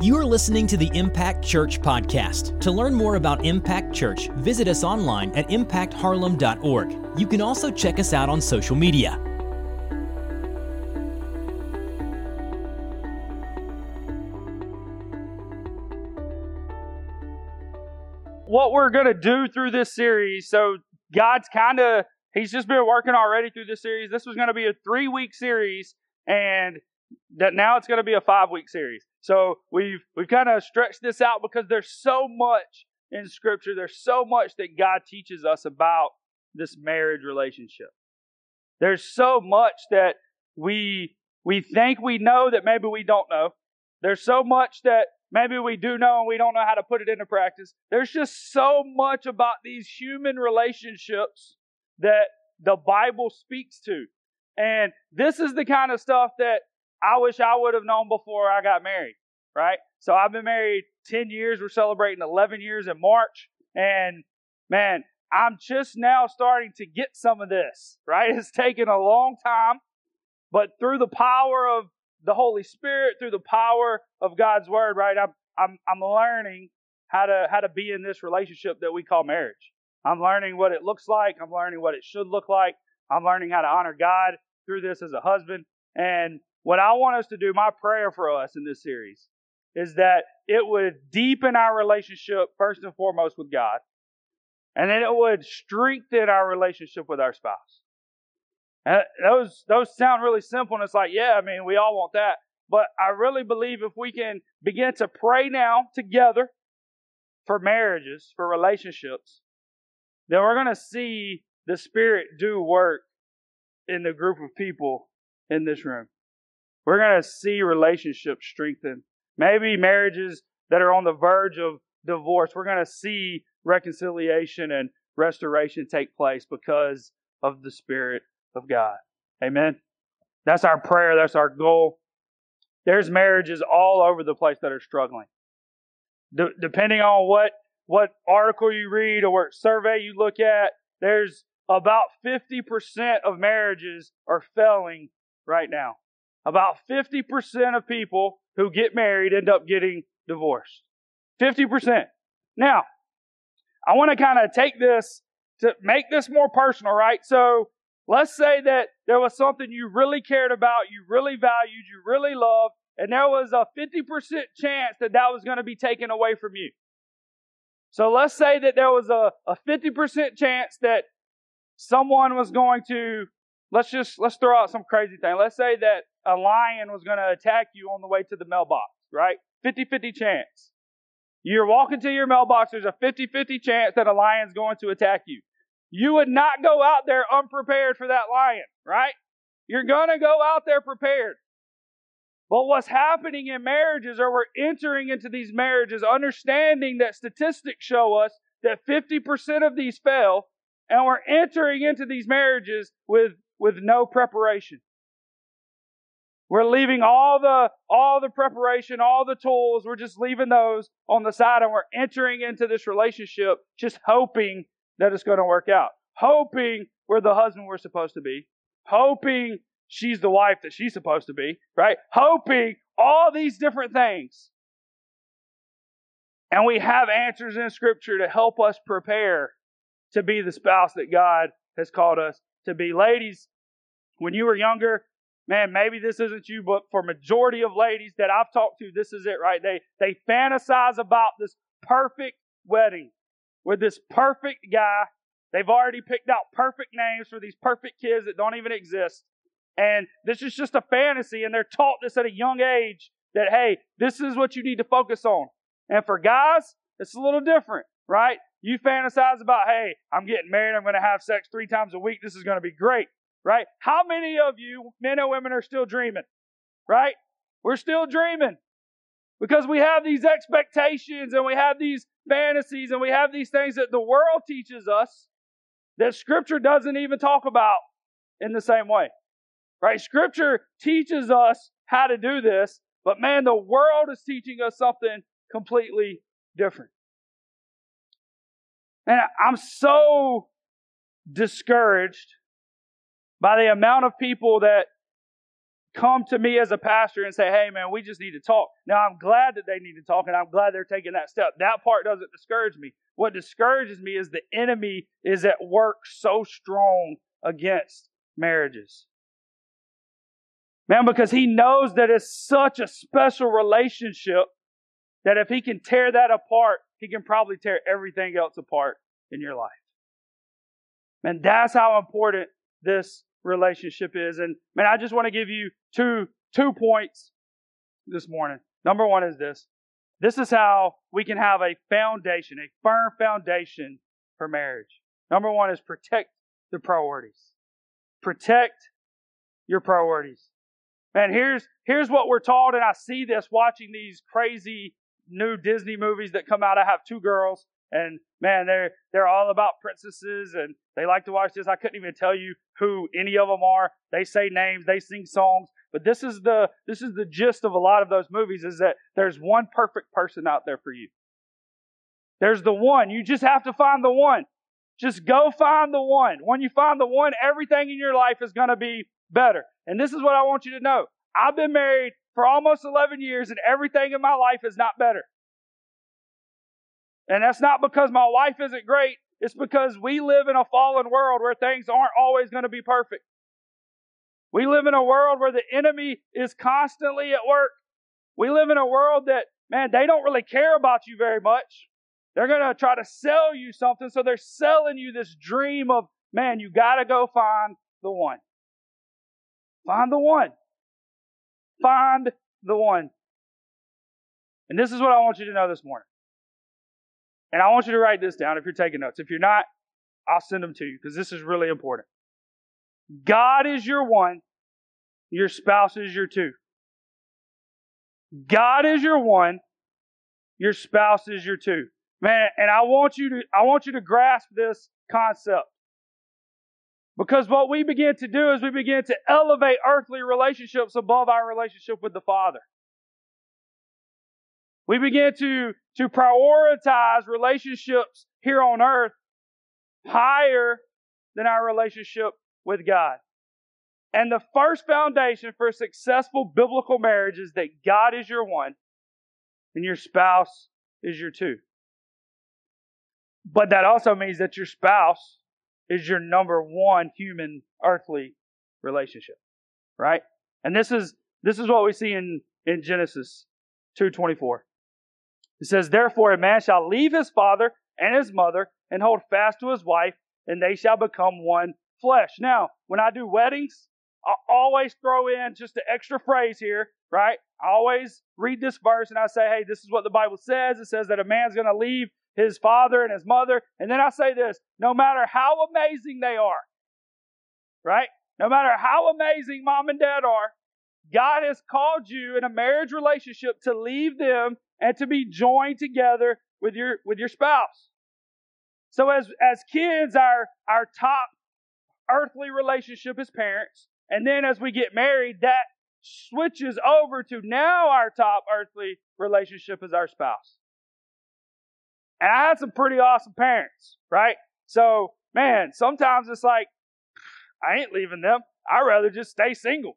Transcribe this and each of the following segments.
You are listening to the Impact Church podcast. To learn more about Impact Church, visit us online at impactharlem.org. You can also check us out on social media. What we're going to do through this series, so God's kind of, He's just been working already through this series. This was going to be a three week series, and that now it's going to be a five week series. So we've we've kind of stretched this out because there's so much in Scripture. There's so much that God teaches us about this marriage relationship. There's so much that we we think we know that maybe we don't know. There's so much that maybe we do know and we don't know how to put it into practice. There's just so much about these human relationships that the Bible speaks to. And this is the kind of stuff that I wish I would have known before I got married, right? So I've been married 10 years. We're celebrating 11 years in March. And man, I'm just now starting to get some of this, right? It's taken a long time, but through the power of the Holy Spirit, through the power of God's Word, right? I'm, I'm, I'm learning how to, how to be in this relationship that we call marriage. I'm learning what it looks like. I'm learning what it should look like. I'm learning how to honor God through this as a husband. And what I want us to do, my prayer for us in this series, is that it would deepen our relationship first and foremost with God, and then it would strengthen our relationship with our spouse. And those those sound really simple, and it's like, yeah, I mean, we all want that. But I really believe if we can begin to pray now together for marriages, for relationships, then we're going to see the Spirit do work in the group of people in this room. We're going to see relationships strengthened. Maybe marriages that are on the verge of divorce, we're going to see reconciliation and restoration take place because of the Spirit of God. Amen. That's our prayer. That's our goal. There's marriages all over the place that are struggling. De- depending on what what article you read or what survey you look at, there's about 50% of marriages are failing right now. About 50% of people who get married end up getting divorced. 50%. Now, I want to kind of take this to make this more personal, right? So let's say that there was something you really cared about, you really valued, you really loved, and there was a 50% chance that that was going to be taken away from you. So let's say that there was a, a 50% chance that someone was going to, let's just, let's throw out some crazy thing. Let's say that a lion was going to attack you on the way to the mailbox, right? 50 50 chance. You're walking to your mailbox, there's a 50 50 chance that a lion's going to attack you. You would not go out there unprepared for that lion, right? You're going to go out there prepared. But what's happening in marriages, or we're entering into these marriages, understanding that statistics show us that 50% of these fail, and we're entering into these marriages with, with no preparation. We're leaving all the, all the preparation, all the tools, we're just leaving those on the side and we're entering into this relationship just hoping that it's going to work out. Hoping we're the husband we're supposed to be. Hoping she's the wife that she's supposed to be, right? Hoping all these different things. And we have answers in Scripture to help us prepare to be the spouse that God has called us to be. Ladies, when you were younger, man, maybe this isn't you, but for majority of ladies that I've talked to, this is it, right? They they fantasize about this perfect wedding with this perfect guy. They've already picked out perfect names for these perfect kids that don't even exist. And this is just a fantasy, and they're taught this at a young age that, hey, this is what you need to focus on. And for guys, it's a little different, right? You fantasize about, hey, I'm getting married, I'm going to have sex three times a week, this is going to be great right? How many of you, men and women, are still dreaming, right? We're still dreaming because we have these expectations and we have these fantasies and we have these things that the world teaches us that Scripture doesn't even talk about in the same way, right? Scripture teaches us how to do this, but man, the world is teaching us something completely different. And I'm so discouraged by the amount of people that come to me as a pastor and say, hey, man, we just need to talk. Now, I'm glad that they need to talk, and I'm glad they're taking that step. That part doesn't discourage me. What discourages me is the enemy is at work so strong against marriages. Man, because he knows that it's such a special relationship that if he can tear that apart, he can probably tear everything else apart in your life. Man, that's how important this relationship is. And man, I just want to give you two two points this morning. Number one is this. This is how we can have a foundation, a firm foundation for marriage. Number one is protect the priorities. Protect your priorities. Man, here's here's what we're taught, and I see this watching these crazy new Disney movies that come out. I have two girls, and man, they're they're all about princesses, and they like to watch this. I couldn't even tell you who any of them are. They say names, they sing songs, but this is the this is the gist of a lot of those movies: is that there's one perfect person out there for you. There's the one. You just have to find the one. Just go find the one. When you find the one, everything in your life is going to be better. And this is what I want you to know. I've been married for almost 11 years, and everything in my life is not better. And that's not because my wife isn't great. It's because we live in a fallen world where things aren't always going to be perfect. We live in a world where the enemy is constantly at work. We live in a world that, man, they don't really care about you very much. They're going to try to sell you something. So they're selling you this dream of, man, you got to go find the one. Find the one. Find the one. And this is what I want you to know this morning. And I want you to write this down if you're taking notes. If you're not, I'll send them to you because this is really important. God is your one, your spouse is your two. God is your one, your spouse is your two. Man, and I want you to I want you to grasp this concept. Because what we begin to do is we begin to elevate earthly relationships above our relationship with the Father. We begin to, to prioritize relationships here on earth higher than our relationship with God. And the first foundation for successful biblical marriage is that God is your one and your spouse is your two. But that also means that your spouse is your number one human earthly relationship. Right? And this is this is what we see in, in Genesis 2.24. It says, Therefore a man shall leave his father and his mother and hold fast to his wife, and they shall become one flesh. Now, when I do weddings, I always throw in just an extra phrase here, right? I always read this verse and I say, hey, this is what the Bible says. It says that a man's going to leave his father and his mother. And then I say this no matter how amazing they are, right? No matter how amazing mom and dad are, God has called you in a marriage relationship to leave them and to be joined together with your with your spouse. So as as kids, our our top earthly relationship is parents, and then as we get married, that switches over to now our top earthly relationship is our spouse. And I had some pretty awesome parents, right? So, man, sometimes it's like, I ain't leaving them. I'd rather just stay single.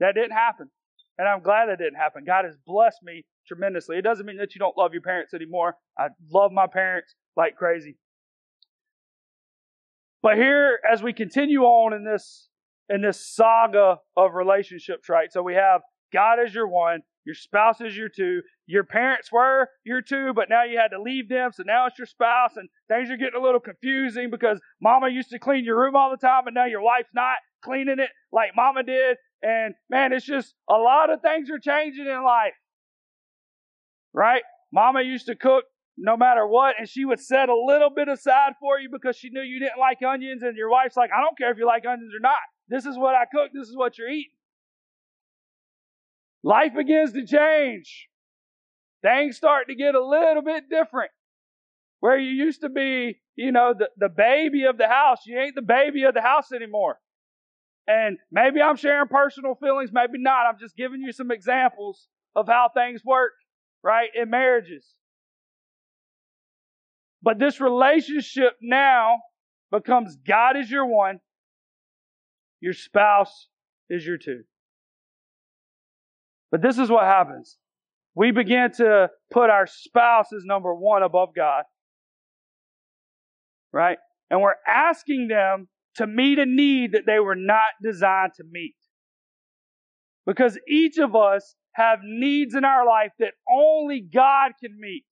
That didn't happen. And I'm glad that didn't happen. God has blessed me tremendously. It doesn't mean that you don't love your parents anymore. I love my parents like crazy. But here, as we continue on in this in this saga of relationships, right? So we have God as your one, your spouse is your two, your parents were your two, but now you had to leave them, so now it's your spouse, and things are getting a little confusing because mama used to clean your room all the time, and now your wife's not cleaning it like mama did. And man, it's just a lot of things are changing in life. Right? Mama used to cook no matter what, and she would set a little bit aside for you because she knew you didn't like onions, and your wife's like, I don't care if you like onions or not. This is what I cook, this is what you're eating. Life begins to change. Things start to get a little bit different. Where you used to be, you know, the, the baby of the house, you ain't the baby of the house anymore. And maybe I'm sharing personal feelings, maybe not. I'm just giving you some examples of how things work, right, in marriages. But this relationship now becomes God is your one, your spouse is your two. But this is what happens. We begin to put our spouse as number one above God. Right? And we're asking them to meet a need that they were not designed to meet. Because each of us have needs in our life that only God can meet.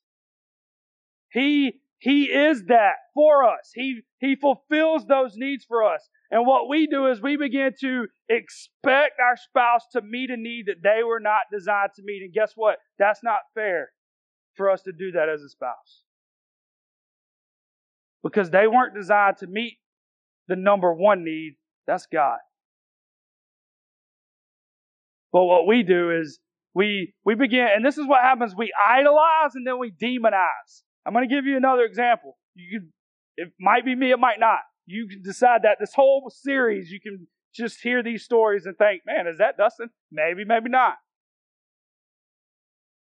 He, He is that for us. He, He fulfills those needs for us. And what we do is we begin to expect our spouse to meet a need that they were not designed to meet. And guess what? That's not fair for us to do that as a spouse. Because they weren't designed to meet the number one need. That's God. But what we do is we, we begin, and this is what happens. We idolize and then we demonize. I'm going to give you another example. You can, it might be me, it might not. You can decide that this whole series, you can just hear these stories and think, man, is that Dustin? Maybe, maybe not.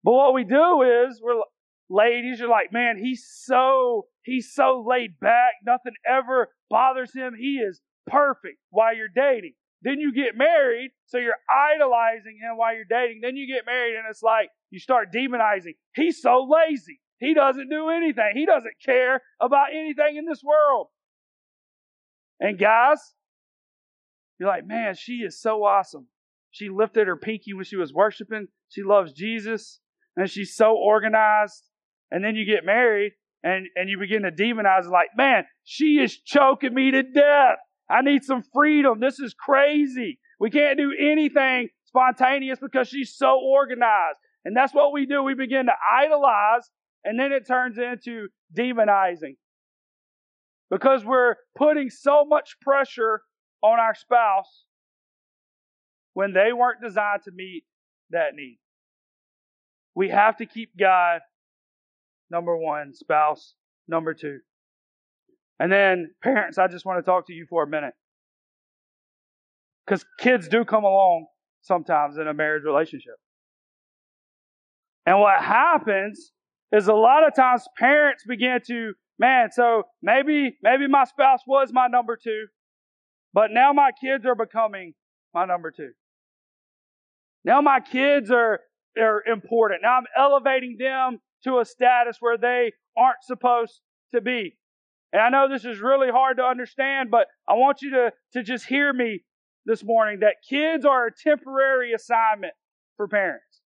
But what we do is, we're ladies, you're like, man, he's so, he's so laid back. Nothing ever bothers him. He is perfect while you're dating. Then you get married, so you're idolizing him while you're dating. Then you get married, and it's like you start demonizing. He's so lazy. He doesn't do anything. He doesn't care about anything in this world. And guys, you're like, man, she is so awesome. She lifted her pinky when she was worshiping. She loves Jesus, and she's so organized. And then you get married, and, and you begin to demonize, like, man, she is choking me to death. I need some freedom. This is crazy. We can't do anything spontaneous because she's so organized. And that's what we do. We begin to idolize, and then it turns into demonizing. Because we're putting so much pressure on our spouse when they weren't designed to meet that need. We have to keep God number one, spouse number two. And then, parents, I just want to talk to you for a minute. Because kids do come along sometimes in a marriage relationship. And what happens is a lot of times parents begin to, man, so maybe, maybe my spouse was my number two, but now my kids are becoming my number two. Now my kids are, are important. Now I'm elevating them to a status where they aren't supposed to be. And I know this is really hard to understand, but I want you to, to just hear me this morning that kids are a temporary assignment for parents.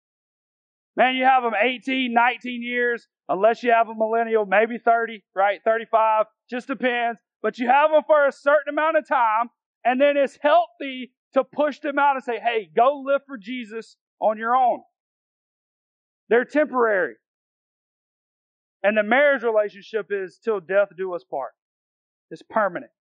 Man, you have them 18, 19 years, unless you have a millennial, maybe 30, right? 35, just depends. But you have them for a certain amount of time, and then it's healthy to push them out and say, hey, go live for Jesus on your own. They're temporary. And the marriage relationship is till death do us part. It's permanent.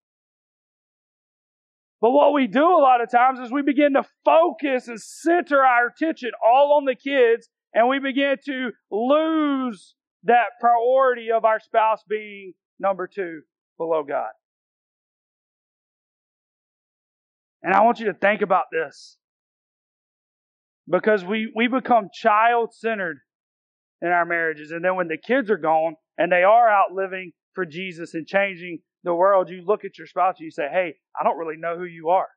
But what we do a lot of times is we begin to focus and center our attention all on the kids, and we begin to lose that priority of our spouse being number two below God. And I want you to think about this. Because we, we become child centered in our marriages. And then when the kids are gone and they are out living for Jesus and changing the world, you look at your spouse and you say, Hey, I don't really know who you are.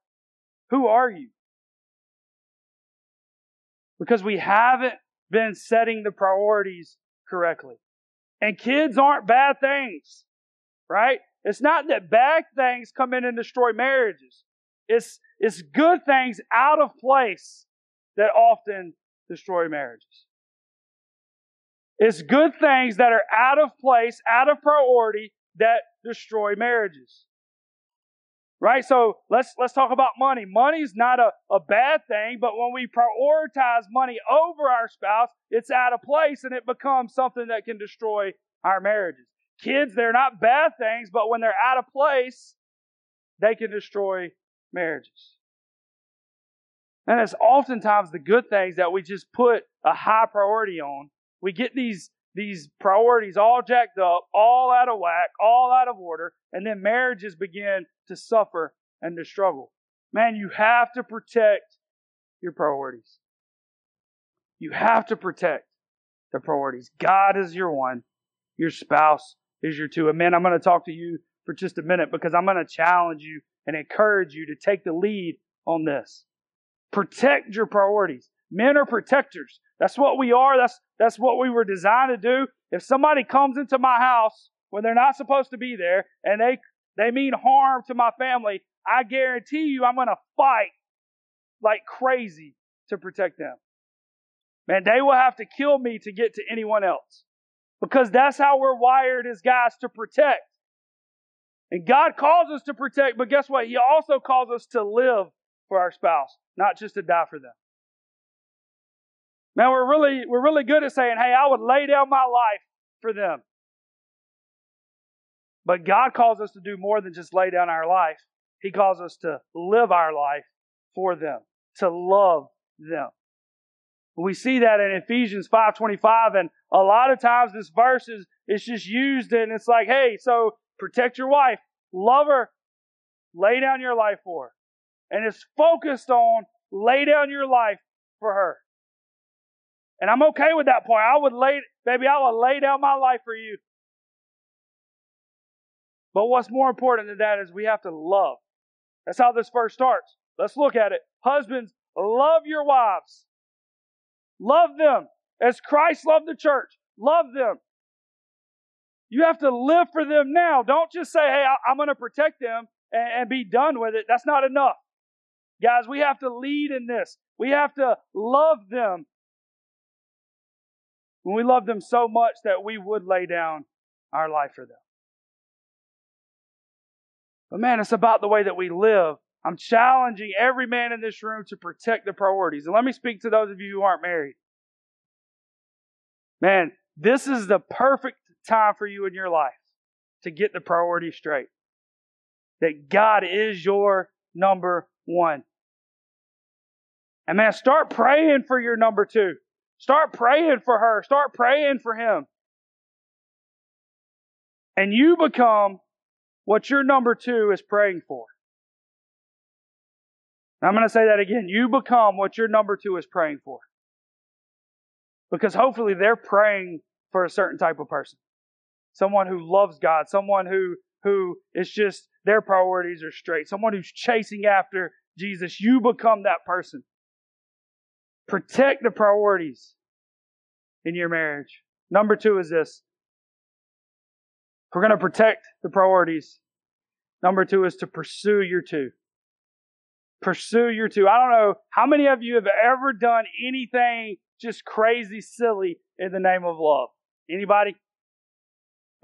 Who are you? Because we haven't been setting the priorities correctly. And kids aren't bad things, right? It's not that bad things come in and destroy marriages. It's, it's good things out of place that often destroy marriages. It's good things that are out of place, out of priority, that destroy marriages. Right? So let's let's talk about money. Money is not a, a bad thing, but when we prioritize money over our spouse, it's out of place and it becomes something that can destroy our marriages. Kids, they're not bad things, but when they're out of place, they can destroy marriages. And it's oftentimes the good things that we just put a high priority on we get these, these priorities all jacked up, all out of whack, all out of order, and then marriages begin to suffer and to struggle. Man, you have to protect your priorities. You have to protect the priorities. God is your one, your spouse is your two. And man, I'm going to talk to you for just a minute because I'm going to challenge you and encourage you to take the lead on this. Protect your priorities. Men are protectors. That's what we are. That's, that's what we were designed to do. If somebody comes into my house when they're not supposed to be there and they, they mean harm to my family, I guarantee you I'm going to fight like crazy to protect them. Man, they will have to kill me to get to anyone else. Because that's how we're wired as guys to protect. And God calls us to protect, but guess what? He also calls us to live for our spouse, not just to die for them. Man, we're really, we're really good at saying, hey, I would lay down my life for them. But God calls us to do more than just lay down our life. He calls us to live our life for them, to love them. We see that in Ephesians 5.25, and a lot of times this verse is, is just used and it's like, hey, so protect your wife, love her, lay down your life for her. And it's focused on lay down your life for her. And I'm okay with that point. I would lay, baby, I would lay down my life for you. But what's more important than that is we have to love. That's how this verse starts. Let's look at it. Husbands, love your wives. Love them as Christ loved the church. Love them. You have to live for them now. Don't just say, hey, I'm going to protect them and, and be done with it. That's not enough. Guys, we have to lead in this. We have to love them. When we love them so much that we would lay down our life for them. But man, it's about the way that we live. I'm challenging every man in this room to protect the priorities. And let me speak to those of you who aren't married. Man, this is the perfect time for you in your life to get the priorities straight. That God is your number one. And man, start praying for your number two. Start praying for her. Start praying for him. And you become what your number two is praying for. I'm going to say that again. You become what your number two is praying for. Because hopefully they're praying for a certain type of person. Someone who loves God, someone who, who is just, their priorities are straight, someone who's chasing after Jesus. You become that person. Protect the priorities in your marriage. Number two is this. We're going to protect the priorities, number two is to pursue your two. Pursue your two. I don't know how many of you have ever done anything just crazy silly in the name of love. Anybody?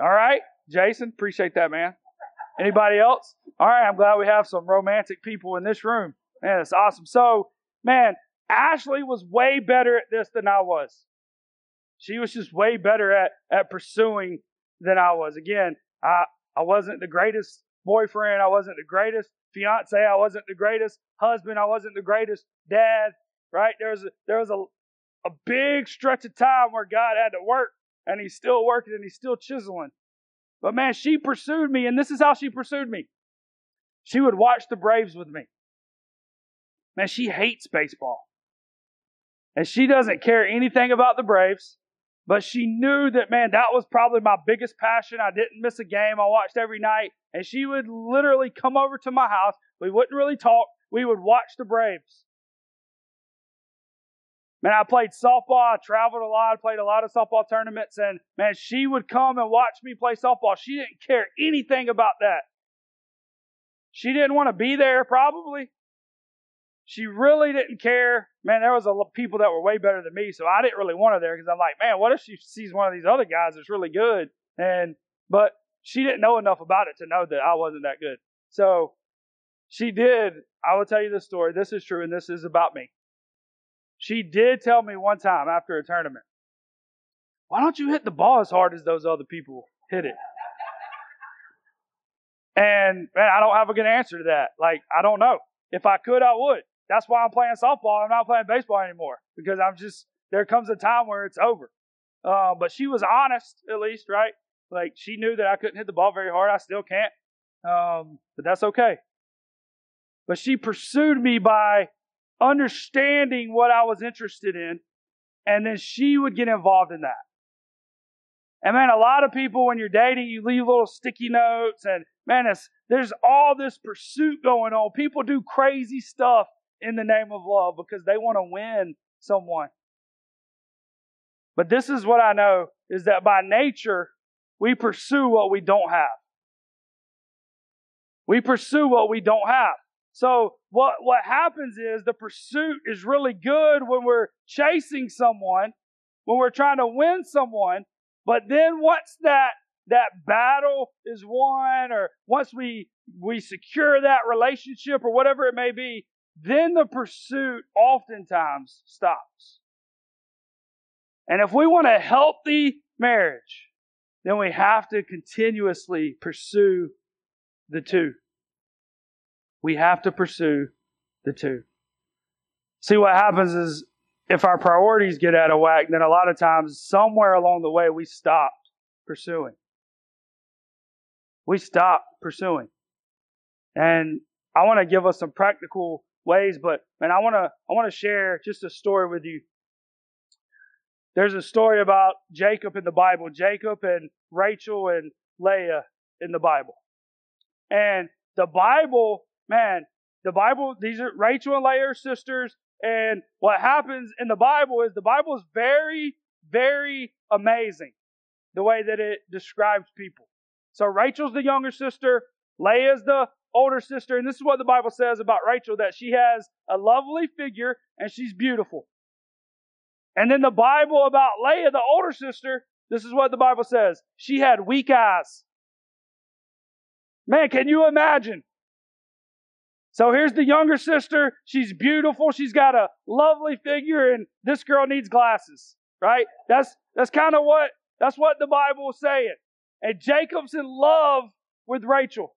All right. Jason, appreciate that, man. Anybody else? All right. I'm glad we have some romantic people in this room. Man, it's awesome. So, man, Ashley was way better at this than I was. She was just way better at, at pursuing than I was. Again, I, I wasn't the greatest boyfriend. I wasn't the greatest fiance. I wasn't the greatest husband. I wasn't the greatest dad. Right? There was a, there was a, a big stretch of time where God had to work, and He's still working and He's still chiseling. But man, she pursued me, and this is how she pursued me. She would watch the Braves with me. Man, she hates baseball. And she doesn't care anything about the Braves. But she knew that, man, that was probably my biggest passion. I didn't miss a game. I watched every night. And she would literally come over to my house. We wouldn't really talk. We would watch the Braves. Man, I played softball. I traveled a lot. I played a lot of softball tournaments. And man, she would come and watch me play softball. She didn't care anything about that. She didn't want to be there, probably. She really didn't care. Man, there was a people that were way better than me, so I didn't really want her there because I'm like, man, what if she sees one of these other guys that's really good? And but she didn't know enough about it to know that I wasn't that good. So she did. I will tell you this story. This is true, and this is about me. She did tell me one time after a tournament, why don't you hit the ball as hard as those other people hit it? And man, I don't have a good answer to that. Like, I don't know. If I could, I would. That's why I'm playing softball. I'm not playing baseball anymore because I'm just, there comes a time where it's over. Uh, but she was honest, at least, right? Like, she knew that I couldn't hit the ball very hard. I still can't. Um, but that's okay. But she pursued me by understanding what I was interested in, and then she would get involved in that. And man, a lot of people, when you're dating, you leave little sticky notes, and man, there's all this pursuit going on. People do crazy stuff in the name of love because they want to win someone. But this is what I know is that by nature, we pursue what we don't have. We pursue what we don't have. So what, what happens is the pursuit is really good when we're chasing someone, when we're trying to win someone. But then once that, that battle is won or once we, we secure that relationship or whatever it may be, then the pursuit oftentimes stops. And if we want a healthy marriage, then we have to continuously pursue the two. We have to pursue the two. See, what happens is if our priorities get out of whack, then a lot of times, somewhere along the way, we stop pursuing. We stop pursuing. And I want to give us some practical ways, but man, I want to I want to share just a story with you. There's a story about Jacob in the Bible, Jacob and Rachel and Leah in the Bible. And the Bible man, the Bible, these are Rachel and Leah are sisters. And what happens in the Bible is the Bible is very, very amazing the way that it describes people. So Rachel's the younger sister, Leah's the older sister, and this is what the Bible says about Rachel that she has a lovely figure and she's beautiful. And then the Bible about Leah, the older sister, this is what the Bible says. She had weak eyes. Man, can you imagine? So here's the younger sister. She's beautiful. She's got a lovely figure, and this girl needs glasses, right? That's that's kind of what that's what the Bible is saying. And Jacob's in love with Rachel.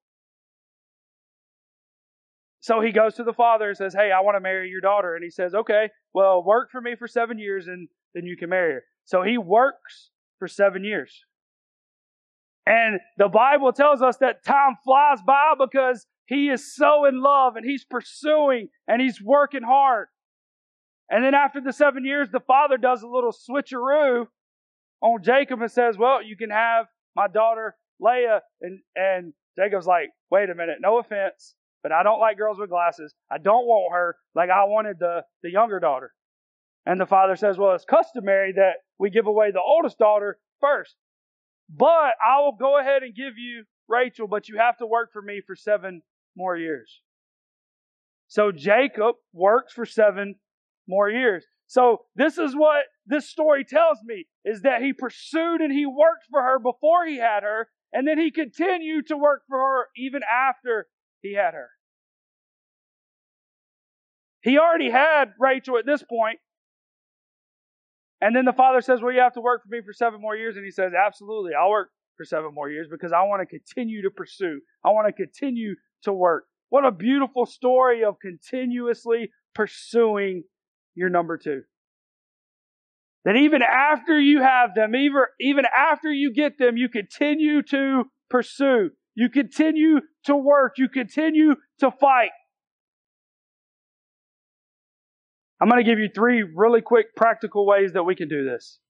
So he goes to the father and says, Hey, I want to marry your daughter. And he says, Okay, well, work for me for seven years and then you can marry her. So he works for seven years. And the Bible tells us that time flies by because he is so in love and he's pursuing and he's working hard. And then after the seven years, the father does a little switcheroo on Jacob and says, Well, you can have my daughter Leah. And, and Jacob's like, Wait a minute, no offense, but I don't like girls with glasses. I don't want her like I wanted the, the younger daughter. And the father says, Well, it's customary that we give away the oldest daughter first. But I will go ahead and give you Rachel, but you have to work for me for seven more years. So Jacob works for seven more years. So this is what this story tells me is that he pursued and he worked for her before he had her, and then he continued to work for her even after he had her. He already had Rachel at this point, And then the father says, Well, you have to work for me for seven more years. And he says, Absolutely, I'll work for seven more years because I want to continue to pursue. I want to continue to work. What a beautiful story of continuously pursuing your number two. That even after you have them, even, even after you get them, you continue to pursue. You continue to work. You continue to fight. I'm going to give you three really quick practical ways that we can do this.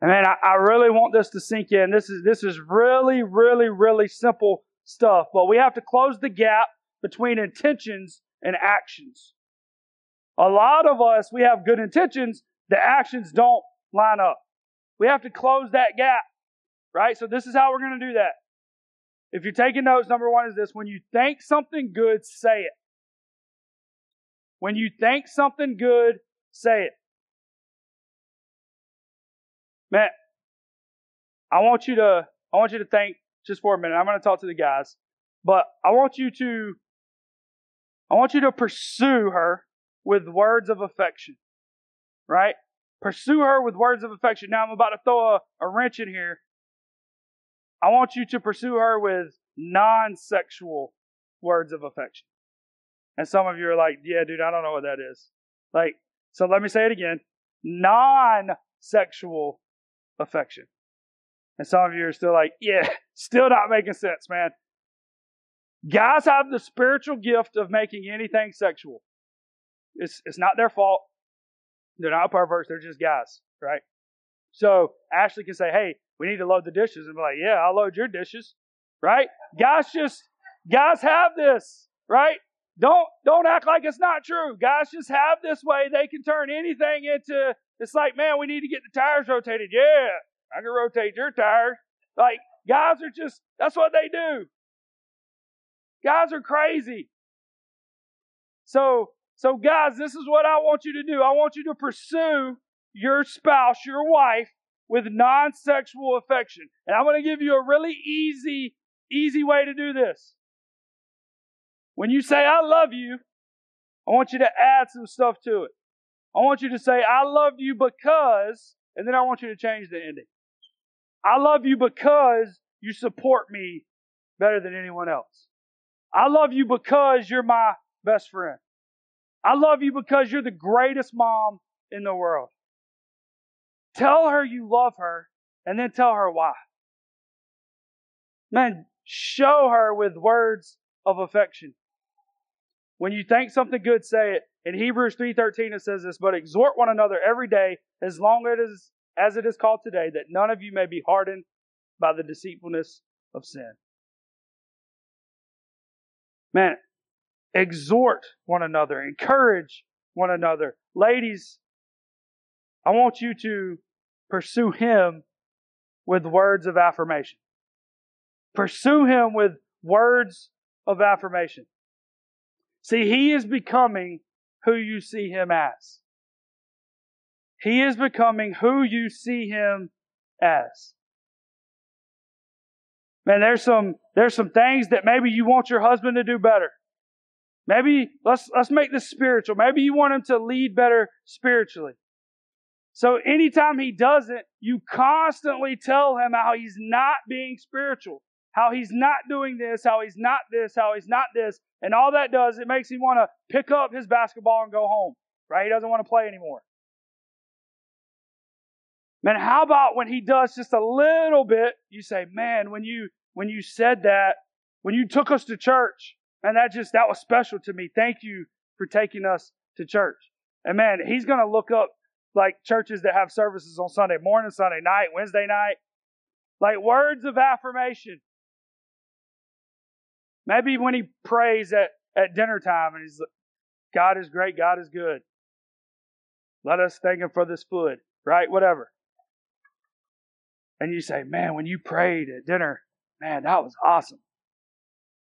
And man, I, I really want this to sink in. This is, this is really, really, really simple stuff, but we have to close the gap between intentions and actions. A lot of us, we have good intentions, the actions don't line up. We have to close that gap, right? So this is how we're going to do that. If you're taking notes, number one is this when you think something good, say it. When you think something good, say it. Matt, I want you to I want you to think just for a minute. I'm going to talk to the guys. But I want you to I want you to pursue her with words of affection. Right? Pursue her with words of affection. Now I'm about to throw a, a wrench in here. I want you to pursue her with non-sexual words of affection. And some of you are like, yeah, dude, I don't know what that is. Like, so let me say it again. Non-sexual affection. And some of you are still like, yeah, still not making sense, man. Guys have the spiritual gift of making anything sexual. It's, it's not their fault. They're not perverts. They're just guys, right? So Ashley can say, hey, we need to load the dishes. And be like, yeah, I'll load your dishes, right? Guys just, guys have this, right? don't don't act like it's not true. Guys just have this way. They can turn anything into it's like, man, we need to get the tires rotated. Yeah, I can rotate your tires. Like guys are just that's what they do. Guys are crazy. So so guys, this is what I want you to do. I want you to pursue your spouse, your wife with non-sexual affection. And I'm going to give you a really easy easy way to do this. When you say, I love you, I want you to add some stuff to it. I want you to say, I love you because, and then I want you to change the ending. I love you because you support me better than anyone else. I love you because you're my best friend. I love you because you're the greatest mom in the world. Tell her you love her and then tell her why. Man, show her with words of affection. When you think something good, say it. In Hebrews 3.13 it says this, but exhort one another every day as long as, as it is called today, that none of you may be hardened by the deceitfulness of sin. Man, exhort one another, encourage one another. Ladies, I want you to pursue him with words of affirmation. Pursue him with words of affirmation. See, he is becoming who you see him as. He is becoming who you see him as. Man, there's some there's some things that maybe you want your husband to do better. Maybe let's let's make this spiritual. Maybe you want him to lead better spiritually. So anytime he doesn't, you constantly tell him how he's not being spiritual how he's not doing this, how he's not this, how he's not this. And all that does, it makes him want to pick up his basketball and go home, right? He doesn't want to play anymore. Man, how about when he does just a little bit, you say, man, when you, when you said that, when you took us to church, and that just, that was special to me. Thank you for taking us to church. And man, he's going to look up like churches that have services on Sunday morning, Sunday night, Wednesday night. Like words of affirmation. Maybe when he prays at, at dinner time and he's like, God is great, God is good. Let us thank him for this food, right? Whatever. And you say, Man, when you prayed at dinner, man, that was awesome.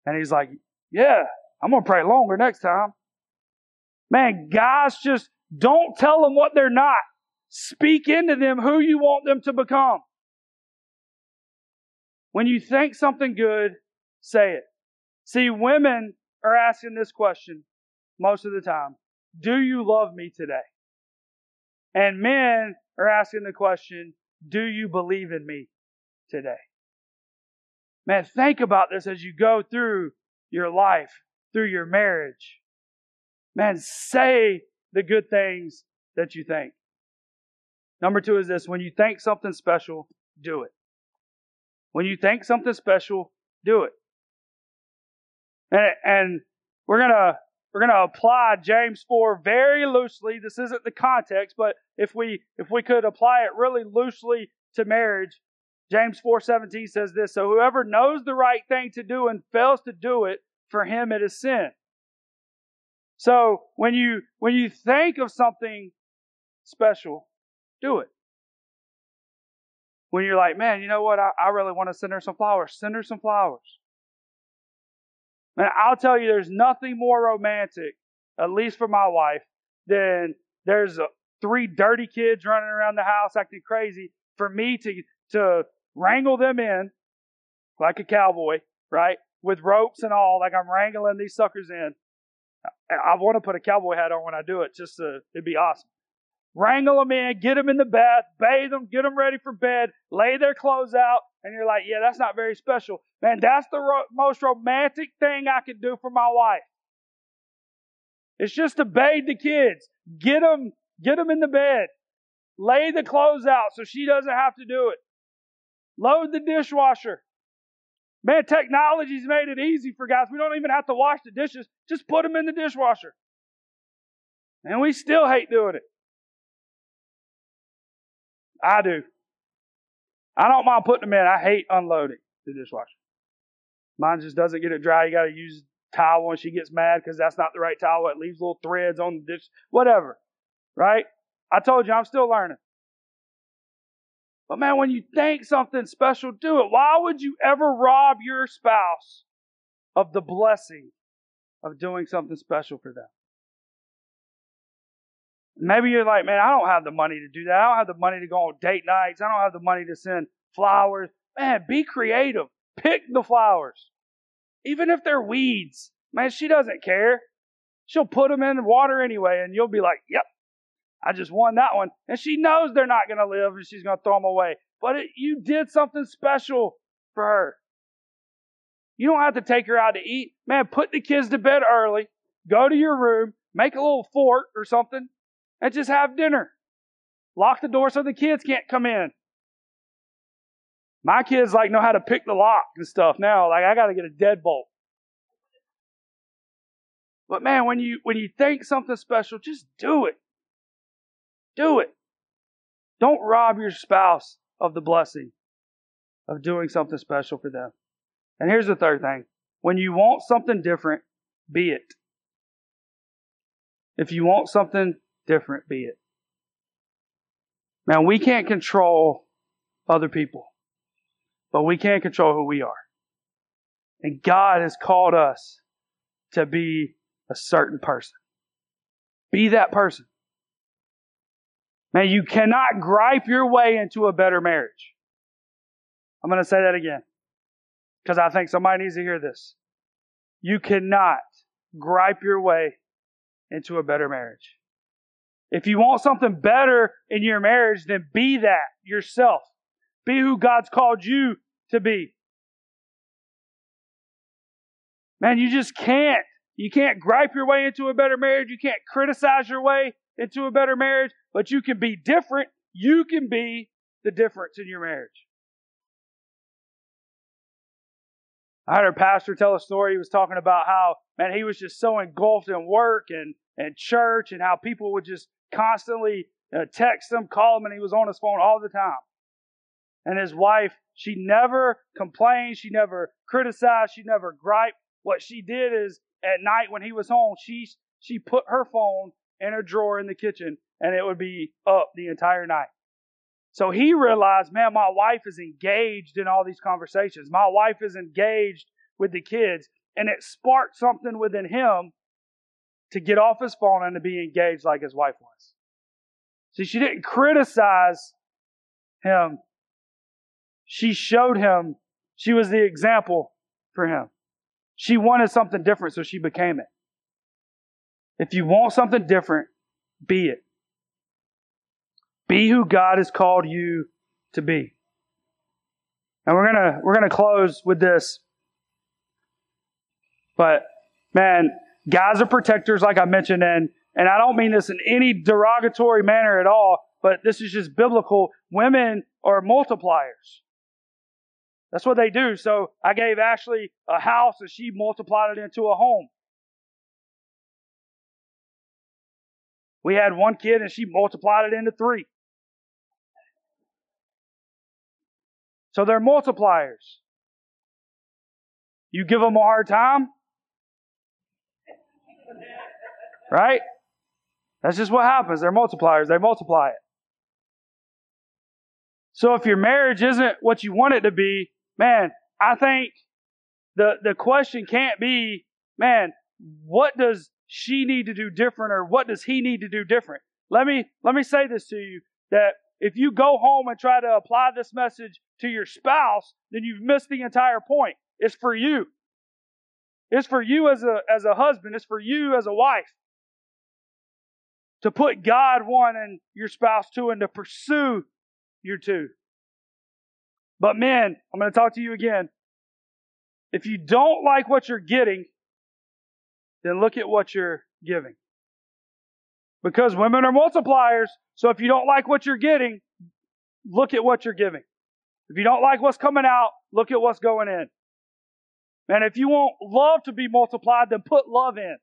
And he's like, Yeah, I'm going to pray longer next time. Man, guys, just don't tell them what they're not. Speak into them who you want them to become. When you think something good, say it. See, women are asking this question most of the time Do you love me today? And men are asking the question Do you believe in me today? Man, think about this as you go through your life, through your marriage. Man, say the good things that you think. Number two is this when you think something special, do it. When you think something special, do it. And, and we're gonna we're gonna apply James four very loosely. This isn't the context, but if we if we could apply it really loosely to marriage, James four seventeen says this: So whoever knows the right thing to do and fails to do it, for him it is sin. So when you when you think of something special, do it. When you're like, man, you know what? I, I really want to send her some flowers. Send her some flowers. And I'll tell you, there's nothing more romantic, at least for my wife, than there's a, three dirty kids running around the house acting crazy. For me to to wrangle them in like a cowboy, right, with ropes and all, like I'm wrangling these suckers in. I, want to put a cowboy hat on when I do it, just to, it'd be awesome wrangle them in, get them in the bath, bathe them, get them ready for bed, lay their clothes out, and you're like, yeah, that's not very special. Man, that's the ro- most romantic thing I could do for my wife. It's just to bathe the kids, get them, get them in the bed, lay the clothes out so she doesn't have to do it, load the dishwasher. Man, technology's made it easy for guys. We don't even have to wash the dishes. Just put them in the dishwasher. And we still hate doing it. I do. I don't mind putting them in. I hate unloading the dishwasher. Mine just doesn't get it dry. You got to use towel and she gets mad because that's not the right towel. It leaves little threads on the dish, whatever. Right? I told you, I'm still learning. But man, when you think something special, do it. Why would you ever rob your spouse of the blessing of doing something special for them? Maybe you're like, man, I don't have the money to do that. I don't have the money to go on date nights. I don't have the money to send flowers. Man, be creative. Pick the flowers. Even if they're weeds. Man, she doesn't care. She'll put them in water anyway, and you'll be like, yep, I just won that one. And she knows they're not going to live and she's going to throw them away. But it, you did something special for her. You don't have to take her out to eat. Man, put the kids to bed early. Go to your room. Make a little fort or something and just have dinner. Lock the door so the kids can't come in. My kids like know how to pick the lock and stuff now. Like I got to get a deadbolt. But man, when you when you think something special, just do it. Do it. Don't rob your spouse of the blessing of doing something special for them. And here's the third thing. When you want something different, be it. If you want something different be it. Now, we can't control other people, but we can control who we are. And God has called us to be a certain person. Be that person. Man, you cannot gripe your way into a better marriage. I'm going to say that again because I think somebody needs to hear this. You cannot gripe your way into a better marriage. If you want something better in your marriage, then be that yourself. Be who God's called you to be. Man, you just can't. You can't gripe your way into a better marriage. You can't criticize your way into a better marriage, but you can be different. You can be the difference in your marriage. I heard a pastor tell a story. He was talking about how, man, he was just so engulfed in work and, and church and how people would just constantly uh, text him, call him, and he was on his phone all the time. And his wife, she never complained, she never criticized, she never griped. What she did is at night when he was home, she she put her phone in a drawer in the kitchen and it would be up the entire night. So he realized, man, my wife is engaged in all these conversations. My wife is engaged with the kids. And it sparked something within him to get off his phone and to be engaged like his wife was. See, she didn't criticize him. She showed him, she was the example for him. She wanted something different, so she became it. If you want something different, be it. Be who God has called you to be. And we're gonna we're gonna close with this. But man, Guys are protectors, like I mentioned, and, and I don't mean this in any derogatory manner at all, but this is just biblical. Women are multipliers. That's what they do. So I gave Ashley a house and she multiplied it into a home. We had one kid and she multiplied it into three. So they're multipliers. You give them a hard time, Right? That's just what happens. They're multipliers. They multiply it. So if your marriage isn't what you want it to be, man, I think the, the question can't be, man, what does she need to do different or what does he need to do different? Let me, let me say this to you that if you go home and try to apply this message to your spouse, then you've missed the entire point. It's for you. It's for you as a, as a husband. It's for you as a wife to put God one and your spouse two and to pursue your two. But men, I'm going to talk to you again. If you don't like what you're getting, then look at what you're giving. Because women are multipliers. So if you don't like what you're getting, look at what you're giving. If you don't like what's coming out, look at what's going in. And if you want love to be multiplied, then put love in.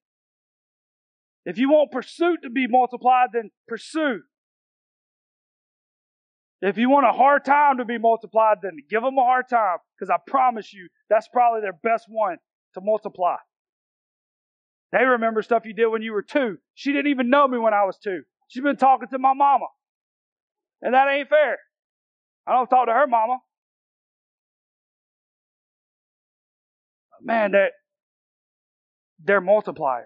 If you want pursuit to be multiplied, then pursue. If you want a hard time to be multiplied, then give them a hard time because I promise you that's probably their best one to multiply. They remember stuff you did when you were two. She didn't even know me when I was two. She's been talking to my mama. And that ain't fair. I don't talk to her mama. Man, that they're multipliers.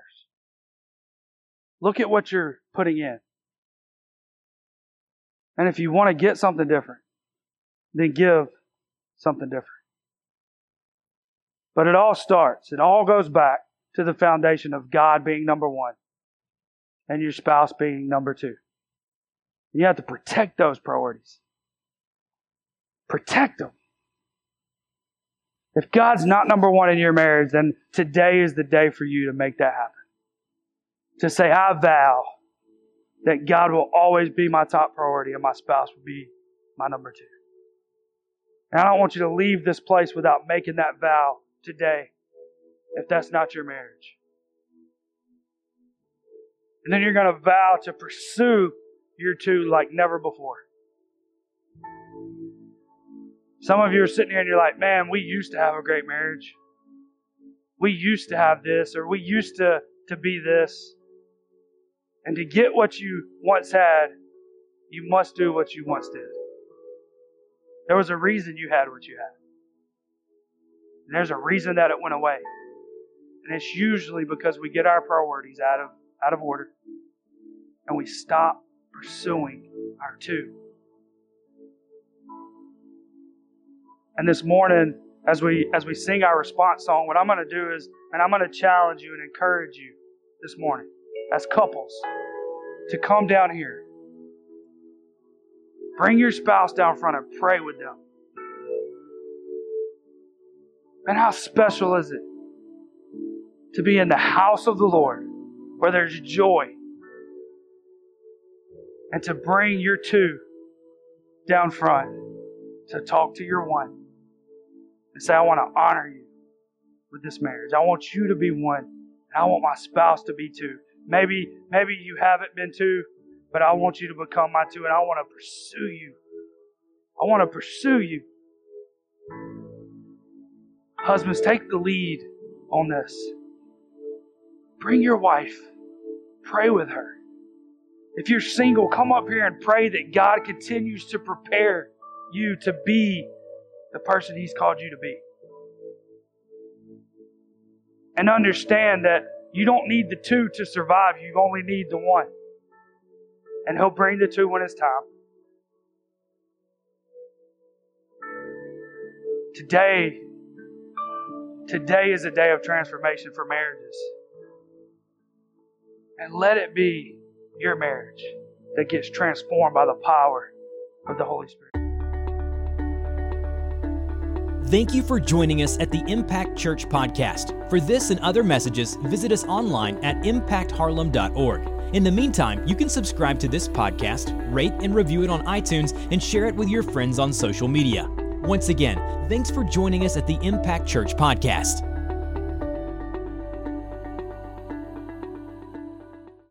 Look at what you're putting in. And if you want to get something different, then give something different. But it all starts, it all goes back to the foundation of God being number one and your spouse being number two. You have to protect those priorities. Protect them. If God's not number one in your marriage, then today is the day for you to make that happen. To say, I vow that God will always be my top priority and my spouse will be my number two. And I don't want you to leave this place without making that vow today if that's not your marriage. And then you're going to vow to pursue your two like never before. Some of you are sitting here and you're like, man, we used to have a great marriage. We used to have this, or we used to, to be this. And to get what you once had, you must do what you once did. There was a reason you had what you had. And there's a reason that it went away. And it's usually because we get our priorities out of out of order and we stop pursuing our two. And this morning, as we as we sing our response song, what I'm going to do is, and I'm going to challenge you and encourage you this morning as couples to come down here. Bring your spouse down front and pray with them. And how special is it to be in the house of the Lord where there's joy and to bring your two down front to talk to your one and say, I want to honor you with this marriage. I want you to be one, and I want my spouse to be two. Maybe, maybe you haven't been two, but I want you to become my two, and I want to pursue you. I want to pursue you. Husbands, take the lead on this. Bring your wife, pray with her. If you're single, come up here and pray that God continues to prepare you to be the person He's called you to be. And understand that you don't need the two to survive, you only need the one. And He'll bring the two when it's time. Today, today is a day of transformation for marriages. And let it be your marriage that gets transformed by the power of the Holy Spirit. Thank you for joining us at the Impact Church podcast. For this and other messages, visit us online at impactharlem.org. In the meantime, you can subscribe to this podcast, rate and review it on iTunes, and share it with your friends on social media. Once again, thanks for joining us at the Impact Church podcast.